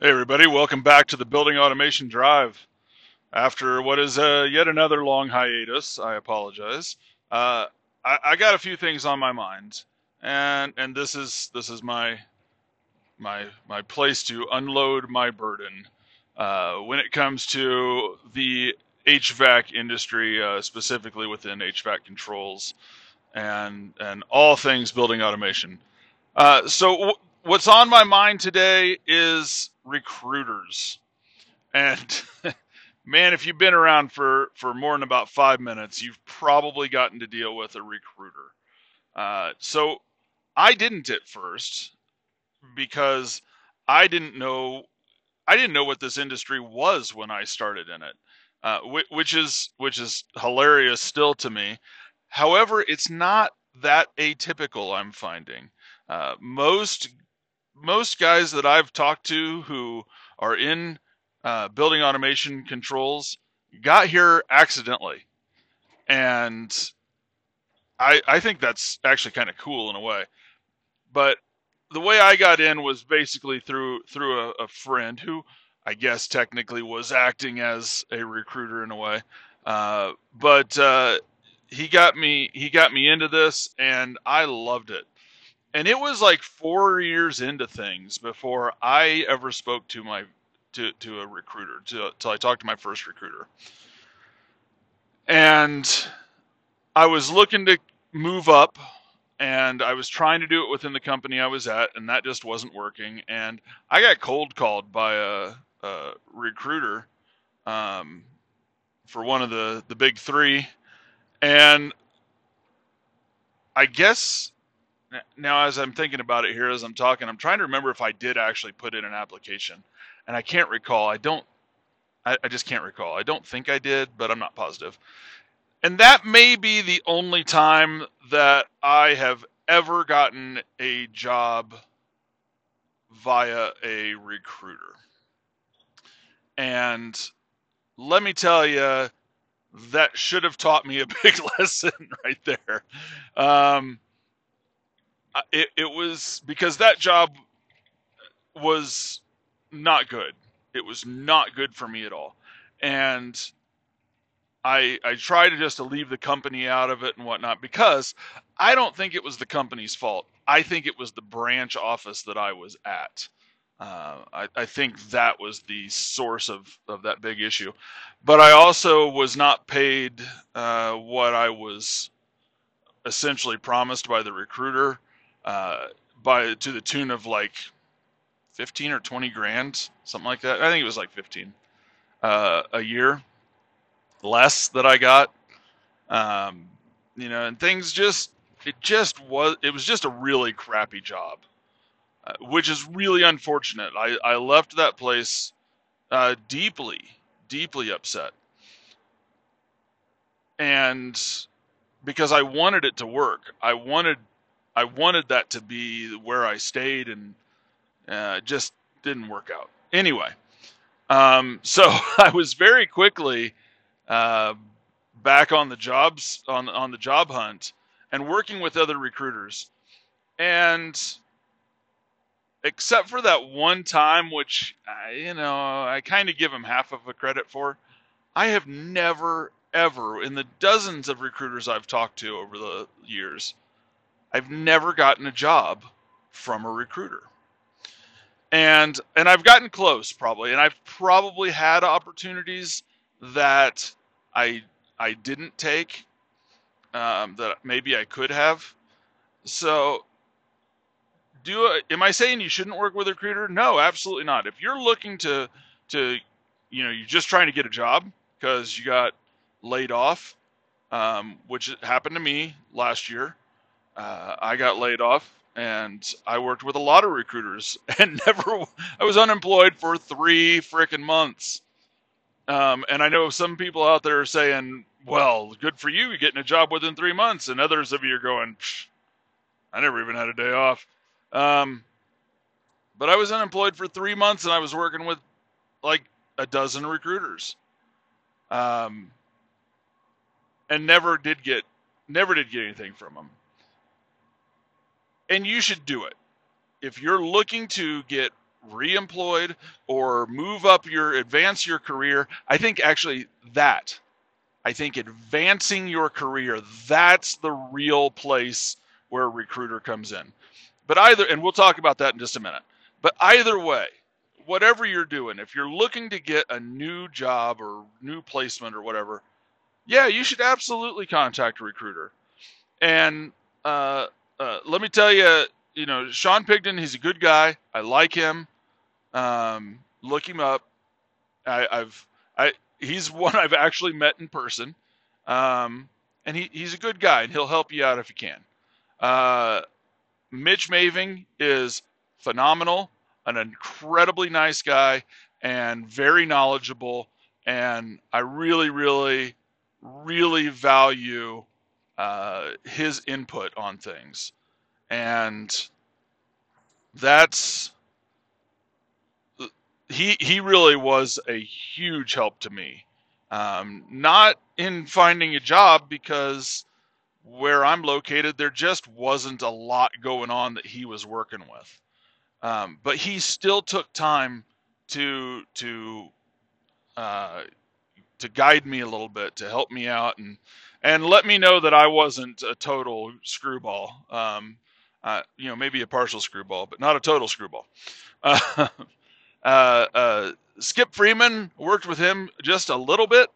Hey, everybody, welcome back to the Building Automation Drive. After what is uh, yet another long hiatus, I apologize. Uh, I, I got a few things on my mind, and and this is this is my my my place to unload my burden uh, when it comes to the HVAC industry, uh, specifically within HVAC controls and and all things building automation. Uh, so what's on my mind today is recruiters, and man, if you've been around for for more than about five minutes, you've probably gotten to deal with a recruiter. Uh, so I didn't at first because I didn't know I didn't know what this industry was when I started in it, uh, whi- which is which is hilarious still to me. However, it's not that atypical. I'm finding uh, most most guys that I've talked to who are in uh, building automation controls got here accidentally, and I I think that's actually kind of cool in a way. But the way I got in was basically through through a, a friend who I guess technically was acting as a recruiter in a way. Uh, but uh, he got me he got me into this and I loved it. And it was like four years into things before I ever spoke to my to, to a recruiter to, till I talked to my first recruiter. And I was looking to move up and I was trying to do it within the company I was at, and that just wasn't working. And I got cold called by a, a recruiter um, for one of the the big three, and I guess now as I'm thinking about it here as I'm talking, I'm trying to remember if I did actually put in an application, and I can't recall. I don't. I, I just can't recall. I don't think I did, but I'm not positive. And that may be the only time that I have ever gotten a job via a recruiter. And let me tell you, that should have taught me a big lesson right there. Um, it, it was because that job was not good. It was not good for me at all. And I I try to just to leave the company out of it and whatnot because I don't think it was the company's fault. I think it was the branch office that I was at. Uh, I, I think that was the source of, of that big issue. But I also was not paid uh, what I was essentially promised by the recruiter uh, by to the tune of like 15 or 20 grand, something like that. I think it was like 15 uh, a year less that I got. Um, you know, and things just it just was it was just a really crappy job, uh, which is really unfortunate. I I left that place uh, deeply deeply upset, and because I wanted it to work, I wanted I wanted that to be where I stayed, and uh, it just didn't work out. Anyway, um, so I was very quickly uh, back on the jobs on on the job hunt and working with other recruiters. And except for that one time, which I, you know I kind of give him half of a credit for, I have never ever in the dozens of recruiters I've talked to over the years, I've never gotten a job from a recruiter. And and I've gotten close probably, and I've probably had opportunities that I I didn't take um, that maybe I could have. So, do I, am I saying you shouldn't work with a recruiter? No, absolutely not. If you're looking to to you know you're just trying to get a job because you got laid off, um, which happened to me last year. Uh, I got laid off and I worked with a lot of recruiters and never I was unemployed for three freaking months um, and I know some people out there are saying, well, good for you, getting a job within three months. And others of you are going, I never even had a day off. Um, but I was unemployed for three months and I was working with like a dozen recruiters. Um, and never did get, never did get anything from them. And you should do it. If you're looking to get reemployed or move up your advance your career. I think actually that I think advancing your career that's the real place where recruiter comes in. But either and we'll talk about that in just a minute. But either way, whatever you're doing, if you're looking to get a new job or new placement or whatever, yeah, you should absolutely contact a recruiter. And uh, uh, let me tell you, you know, Sean Pigden, he's a good guy. I like him. Um, look him up. I, have I he's one I've actually met in person, um, and he, he's a good guy, and he'll help you out if he can. Uh, Mitch Maving is phenomenal, an incredibly nice guy, and very knowledgeable. And I really, really, really value uh, his input on things, and that's he he really was a huge help to me. Um, not in finding a job because where I'm located, there just wasn't a lot going on that he was working with. Um, but he still took time to to uh, to guide me a little bit, to help me out, and and let me know that I wasn't a total screwball. Um, uh, you know, maybe a partial screwball, but not a total screwball. Uh, uh, Skip Freeman worked with him just a little bit,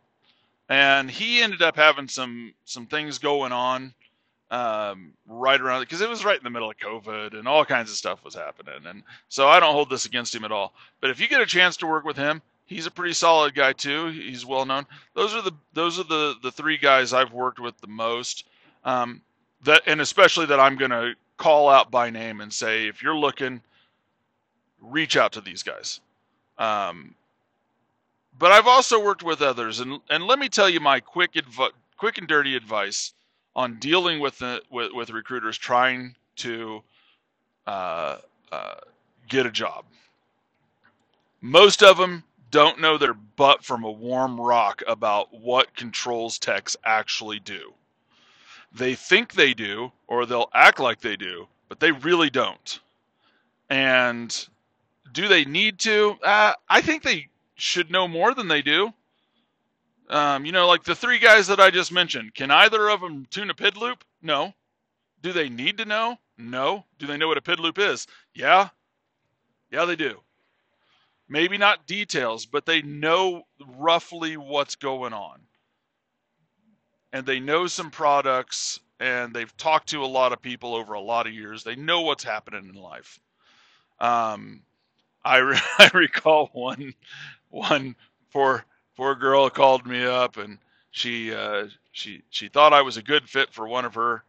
and he ended up having some some things going on um, right around because it was right in the middle of COVID and all kinds of stuff was happening. And so I don't hold this against him at all. But if you get a chance to work with him, he's a pretty solid guy too. He's well known. Those are the those are the the three guys I've worked with the most. Um, that and especially that I'm going to call out by name and say if you're looking reach out to these guys. Um, but I've also worked with others, and and let me tell you my quick quick and dirty advice on dealing with the with, with recruiters trying to uh, uh, get a job. Most of them don't know their butt from a warm rock about what controls techs actually do. They think they do, or they'll act like they do, but they really don't. And do they need to? Uh, I think they should know more than they do. Um, you know, like the three guys that I just mentioned, can either of them tune a PID loop? No. Do they need to know? No. Do they know what a PID loop is? Yeah. Yeah, they do. Maybe not details, but they know roughly what's going on. And they know some products and they've talked to a lot of people over a lot of years. They know what's happening in life. Um, I, re- I recall one one poor poor girl called me up and she uh, she she thought I was a good fit for one of her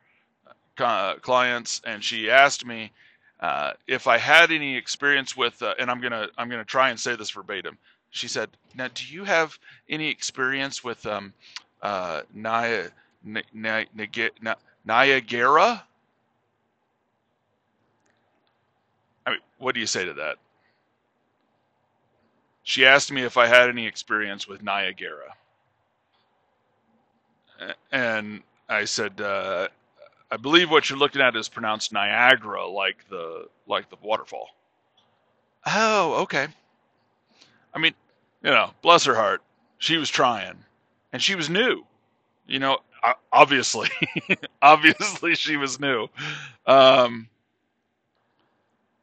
uh, clients and she asked me uh, if I had any experience with uh, and I'm gonna I'm gonna try and say this verbatim. She said, "Now, do you have any experience with um, uh, Nia, Nia, Niagara?" I mean, what do you say to that? She asked me if I had any experience with Niagara. And I said, uh, I believe what you're looking at is pronounced Niagara, like the like the waterfall. Oh, okay. I mean, you know, bless her heart, she was trying, and she was new. You know, obviously, obviously she was new. Um,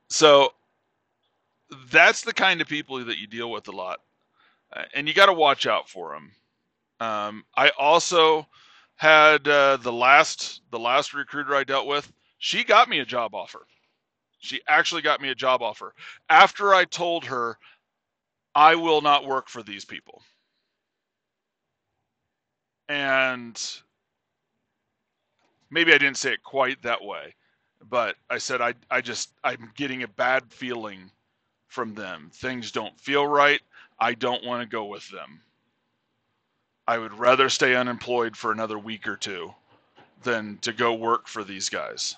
so that's the kind of people that you deal with a lot, uh, and you got to watch out for them. Um, I also had uh, the last the last recruiter I dealt with. She got me a job offer. She actually got me a job offer after I told her I will not work for these people. And maybe I didn't say it quite that way, but I said I I just I'm getting a bad feeling from them. Things don't feel right. I don't want to go with them. I would rather stay unemployed for another week or two than to go work for these guys.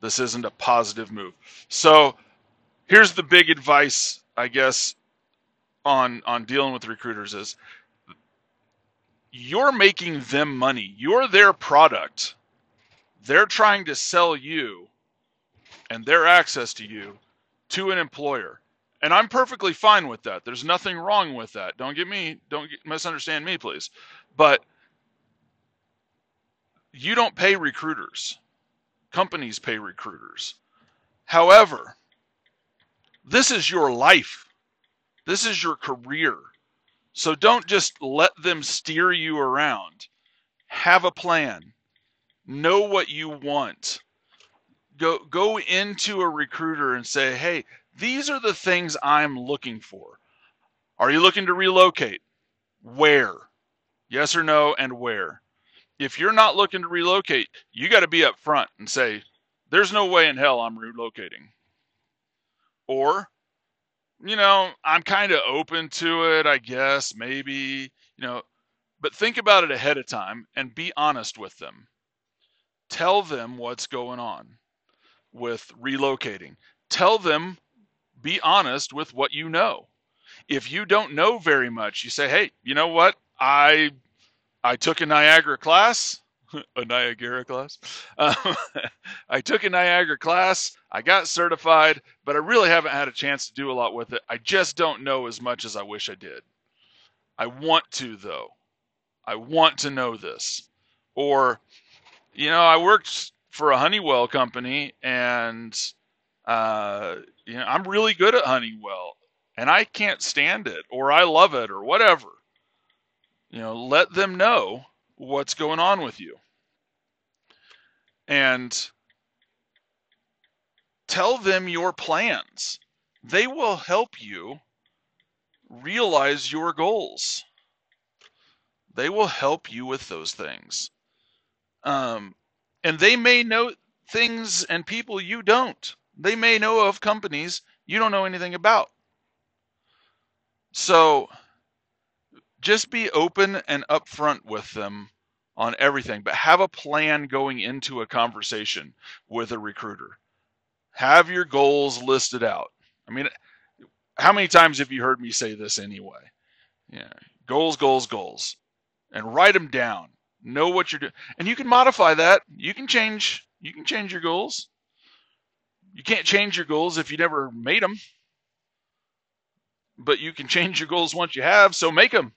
This isn't a positive move. So here's the big advice, I guess, on on dealing with recruiters is you're making them money. You're their product. They're trying to sell you and their access to you to an employer and I'm perfectly fine with that. There's nothing wrong with that. Don't get me, don't get, misunderstand me, please. But you don't pay recruiters. Companies pay recruiters. However, this is your life. This is your career. So don't just let them steer you around. Have a plan. Know what you want. Go go into a recruiter and say, "Hey, these are the things I'm looking for. Are you looking to relocate? Where? Yes or no and where?" If you're not looking to relocate, you got to be up front and say, "There's no way in hell I'm relocating." Or you know, I'm kind of open to it, I guess, maybe, you know, but think about it ahead of time and be honest with them. Tell them what's going on with relocating. Tell them, be honest with what you know. If you don't know very much, you say, "Hey, you know what? I I took a Niagara class a Niagara class. Um, I took a Niagara class. I got certified, but I really haven't had a chance to do a lot with it. I just don't know as much as I wish I did. I want to, though. I want to know this. Or, you know, I worked for a Honeywell company and, uh, you know, I'm really good at Honeywell and I can't stand it or I love it or whatever. You know, let them know what's going on with you. And tell them your plans. They will help you realize your goals. They will help you with those things. Um, and they may know things and people you don't. They may know of companies you don't know anything about. So just be open and upfront with them on everything, but have a plan going into a conversation with a recruiter. Have your goals listed out. I mean, how many times have you heard me say this anyway? Yeah, goals, goals, goals, and write them down. Know what you're doing, and you can modify that. You can change. You can change your goals. You can't change your goals if you never made them, but you can change your goals once you have. So make them.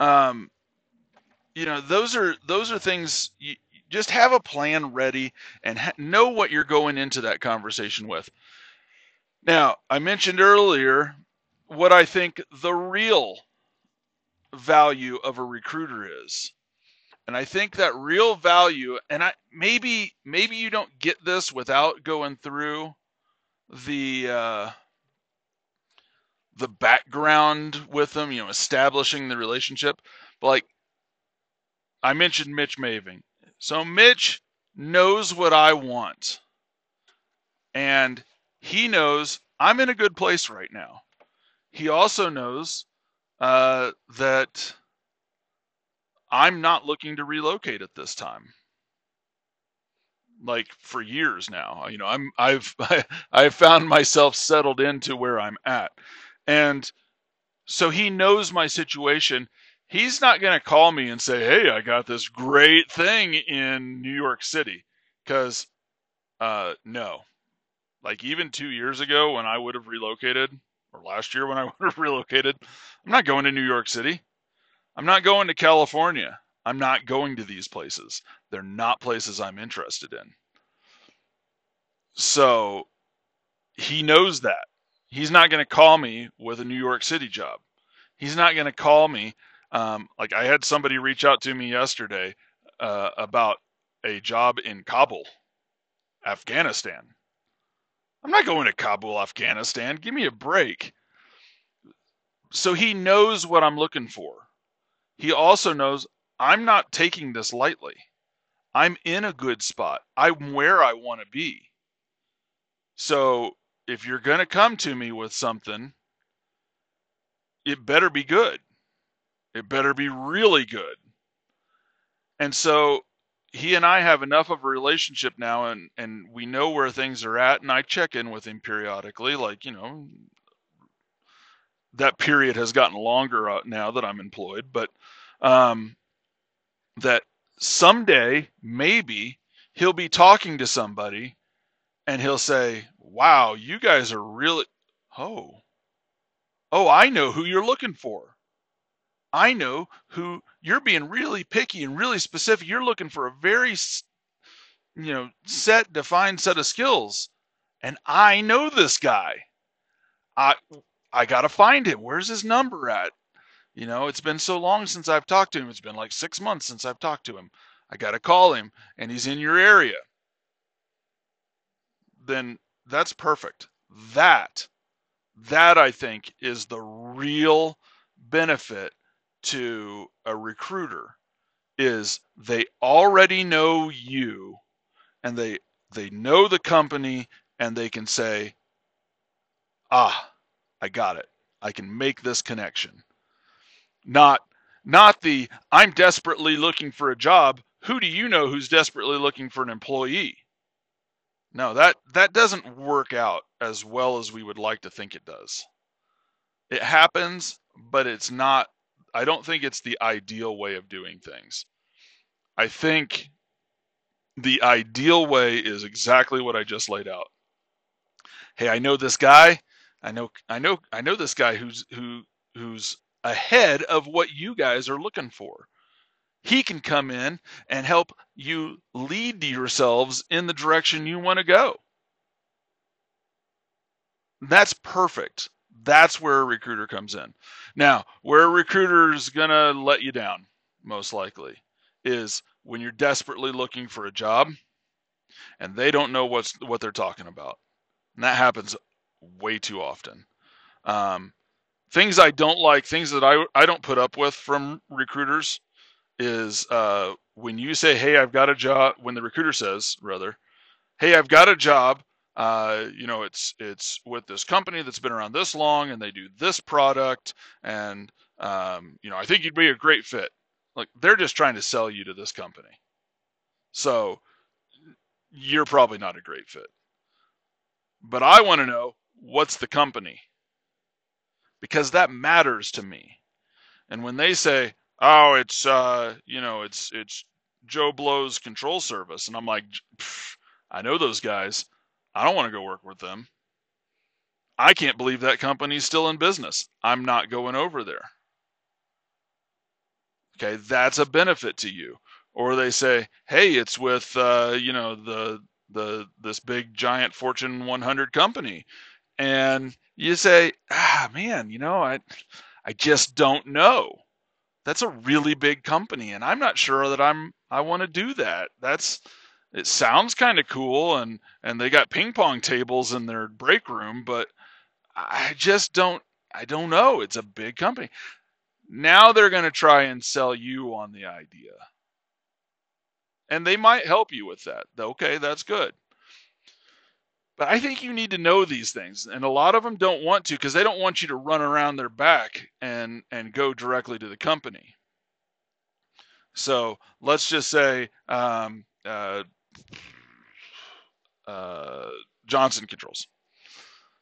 Um, you know, those are those are things. You, just have a plan ready and ha- know what you're going into that conversation with. Now, I mentioned earlier what I think the real value of a recruiter is. And I think that real value and I maybe maybe you don't get this without going through the uh, the background with them, you know, establishing the relationship. But like I mentioned Mitch Maving. So Mitch knows what I want. And he knows I'm in a good place right now. He also knows uh, that I'm not looking to relocate at this time. Like for years now, you know, I'm I've I've found myself settled into where I'm at, and so he knows my situation he's not going to call me and say, "Hey, I got this great thing in New York City," because uh, no, like even two years ago when I would have relocated, or last year when I would have relocated, I'm not going to New York City. I'm not going to California. I'm not going to these places. They're not places I'm interested in. So he knows that. He's not going to call me with a New York City job. He's not going to call me um, like I had somebody reach out to me yesterday uh, about a job in Kabul, Afghanistan. I'm not going to Kabul, Afghanistan. Give me a break. So he knows what I'm looking for. He also knows I'm not taking this lightly. I'm in a good spot. I'm where I want to be. So if you're going to come to me with something, it better be good. It better be really good. And so he and I have enough of a relationship now and and we know where things are at and I check in with him periodically like, you know, that period has gotten longer uh, now that I'm employed, but um that someday maybe he'll be talking to somebody and he'll say, "Wow, you guys are really Oh. Oh, I know who you're looking for. I know who you're being really picky and really specific. You're looking for a very, you know, set, defined set of skills. And I know this guy. I I got to find him. Where's his number at? You know, it's been so long since I've talked to him. It's been like 6 months since I've talked to him. I got to call him and he's in your area. Then that's perfect. That that I think is the real benefit to a recruiter is they already know you and they they know the company and they can say ah I got it I can make this connection not not the I'm desperately looking for a job who do you know who's desperately looking for an employee no that that doesn't work out as well as we would like to think it does it happens but it's not I don't think it's the ideal way of doing things. I think the ideal way is exactly what I just laid out. Hey, I know this guy. I know I know I know this guy who's who who's ahead of what you guys are looking for. He can come in and help you lead yourselves in the direction you want to go. That's perfect. That's where a recruiter comes in. Now, where a recruiter is going to let you down, most likely, is when you're desperately looking for a job and they don't know what's what they're talking about. And that happens way too often. Um, things I don't like, things that I, I don't put up with from recruiters is uh, when you say, Hey, I've got a job, when the recruiter says, rather, Hey, I've got a job uh, you know, it's it's with this company that's been around this long, and they do this product, and um, you know, I think you'd be a great fit. Like they're just trying to sell you to this company, so you're probably not a great fit. But I want to know what's the company because that matters to me. And when they say, "Oh, it's uh, you know, it's it's Joe Blow's control service," and I'm like, I know those guys. I don't want to go work with them. I can't believe that company's still in business. I'm not going over there. Okay, that's a benefit to you. Or they say, "Hey, it's with uh, you know the the this big giant Fortune 100 company," and you say, "Ah, man, you know, I I just don't know." That's a really big company, and I'm not sure that I'm I want to do that. That's it sounds kind of cool and and they got ping pong tables in their break room but i just don't i don't know. It's a big company. Now they're going to try and sell you on the idea. And they might help you with that okay that's good but i think you need to know these things and a lot of them don't want to because they don't want you to run around their back and and go directly to the company so let's just say um, uh, uh, Johnson Controls.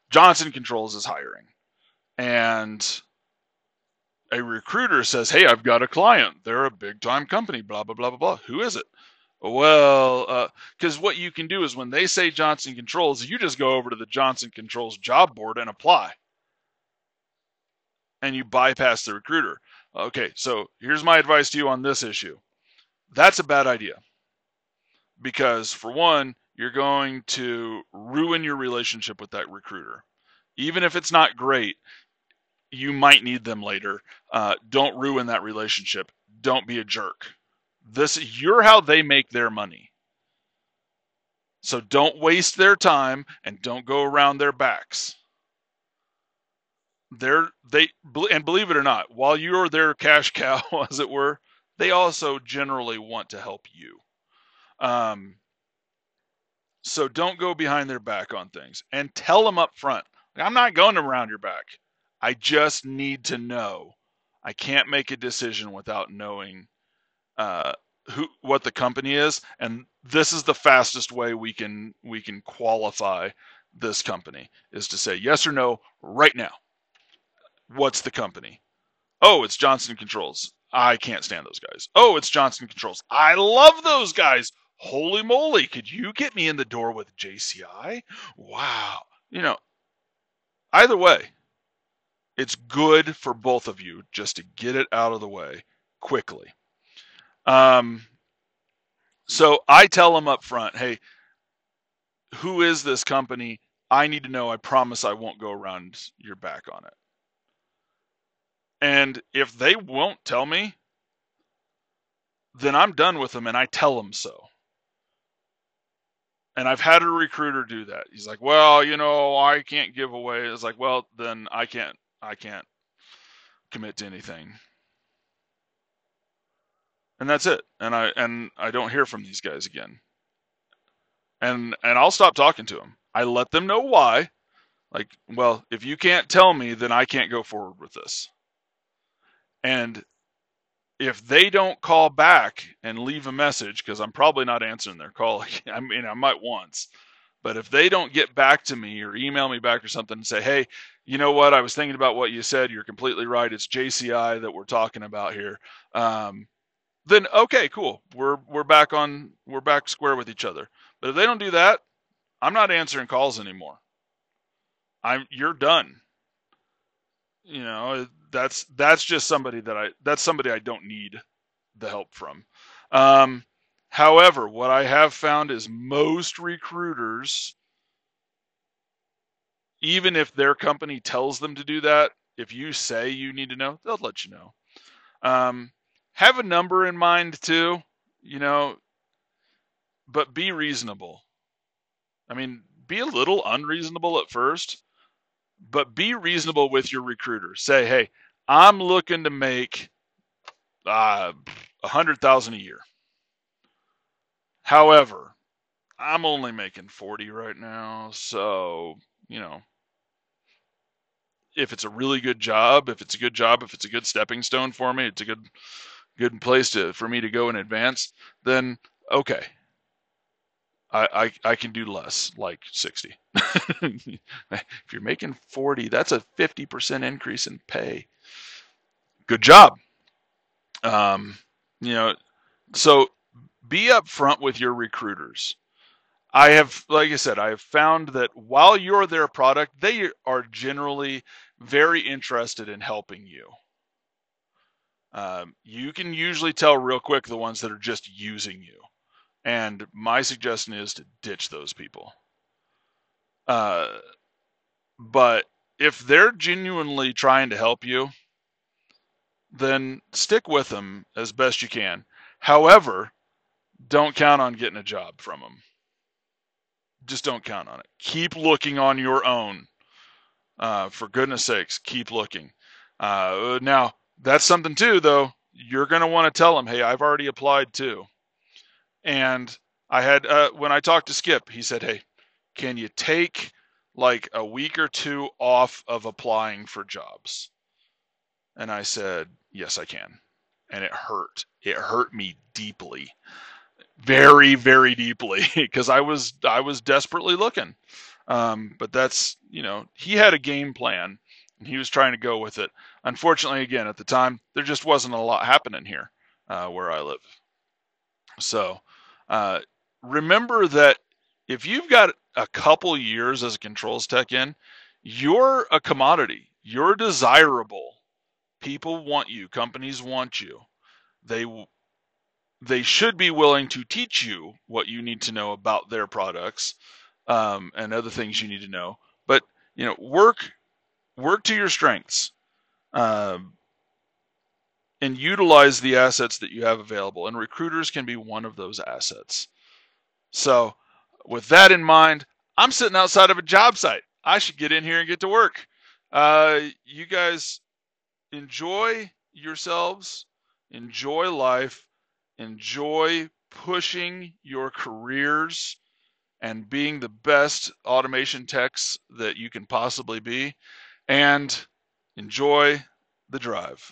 Johnson Controls is hiring, and a recruiter says, "Hey, I've got a client. They're a big time company. Blah blah blah blah blah. Who is it?" Well, because uh, what you can do is when they say Johnson Controls, you just go over to the Johnson Controls job board and apply, and you bypass the recruiter. Okay, so here's my advice to you on this issue. That's a bad idea because for one, you're going to ruin your relationship with that recruiter. Even if it's not great, you might need them later. Uh, don't ruin that relationship. Don't be a jerk. This you're how they make their money. So don't waste their time and don't go around their backs. They're they and believe it or not, while you're their cash cow, as it were, they also generally want to help you. Um, so don't go behind their back on things and tell them up front. I'm not going around your back. I just need to know. I can't make a decision without knowing uh, who what the company is, and this is the fastest way we can we can qualify this company is to say yes or no right now. What's the company? Oh, it's Johnson Controls. I can't stand those guys. Oh, it's Johnson Controls. I love those guys holy moly, could you get me in the door with JCI? Wow. You know, either way, it's good for both of you just to get it out of the way quickly. Um, so I tell them up front, hey, who is this company? I need to know. I promise I won't go around your back on it. And if they won't tell me, then I'm done with them and I tell them so. And I've had a recruiter do that. He's like, "Well, you know, I can't give away." It's like, "Well, then I can't I can't commit to anything." And that's it. And I and I don't hear from these guys again. And and I'll stop talking to them. I let them know why. Like, well, if you can't tell me, then I can't go forward with this. And if they don't call back and leave a message, because I'm probably not answering their call, I mean, I might once, but if they don't get back to me or email me back or something and say, hey, you know what, I was thinking about what you said, you're completely right, it's JCI that we're talking about here, um, then okay, cool, we're we're back on, we're back square with each other. But if they don't do that, I'm not answering calls anymore. I'm you're done. You know, that's that's just somebody that I that's somebody I don't need the help from. Um, however, what I have found is most recruiters, even if their company tells them to do that, if you say you need to know, they'll let you know. Um, have a number in mind too, you know, but be reasonable. I mean, be a little unreasonable at first, but be reasonable with your recruiter. Say, hey, I'm looking to make uh, a hundred thousand a year. However, I'm only making forty right now, so you know, if it's a really good job, if it's a good job, if it's a good stepping stone for me, it's a good good place to for me to go in advance, then okay. I, I, I can do less, like 60. if you're making 40, that's a 50% increase in pay good job. Um, you know, so be upfront with your recruiters. I have, like I said, I have found that while you're their product, they are generally very interested in helping you. Um, you can usually tell real quick the ones that are just using you. And my suggestion is to ditch those people. Uh, but if they're genuinely trying to help you, then stick with them as best you can. However, don't count on getting a job from them. Just don't count on it. Keep looking on your own. Uh, for goodness sakes, keep looking. Uh, now, that's something too, though. You're going to want to tell them, hey, I've already applied too. And I had, uh, when I talked to Skip, he said, hey, can you take like a week or two off of applying for jobs? And I said, Yes, I can. And it hurt. It hurt me deeply. Very, very deeply because I was I was desperately looking. Um, but that's you know he had a game plan and he was trying to go with it. Unfortunately, again at the time there just wasn't a lot happening here uh, where I live. So uh, remember that if you've got a couple years as a controls tech in, you're a commodity. You're desirable people want you companies want you they they should be willing to teach you what you need to know about their products um, and other things you need to know but you know work work to your strengths um, and utilize the assets that you have available. And recruiters can be one of those assets. So with that in mind i'm sitting outside of a job site. I should get in here and get to work. Uh, you guys enjoy yourselves, enjoy life, enjoy pushing your careers and being the best automation techs that you can possibly be, and enjoy the drive.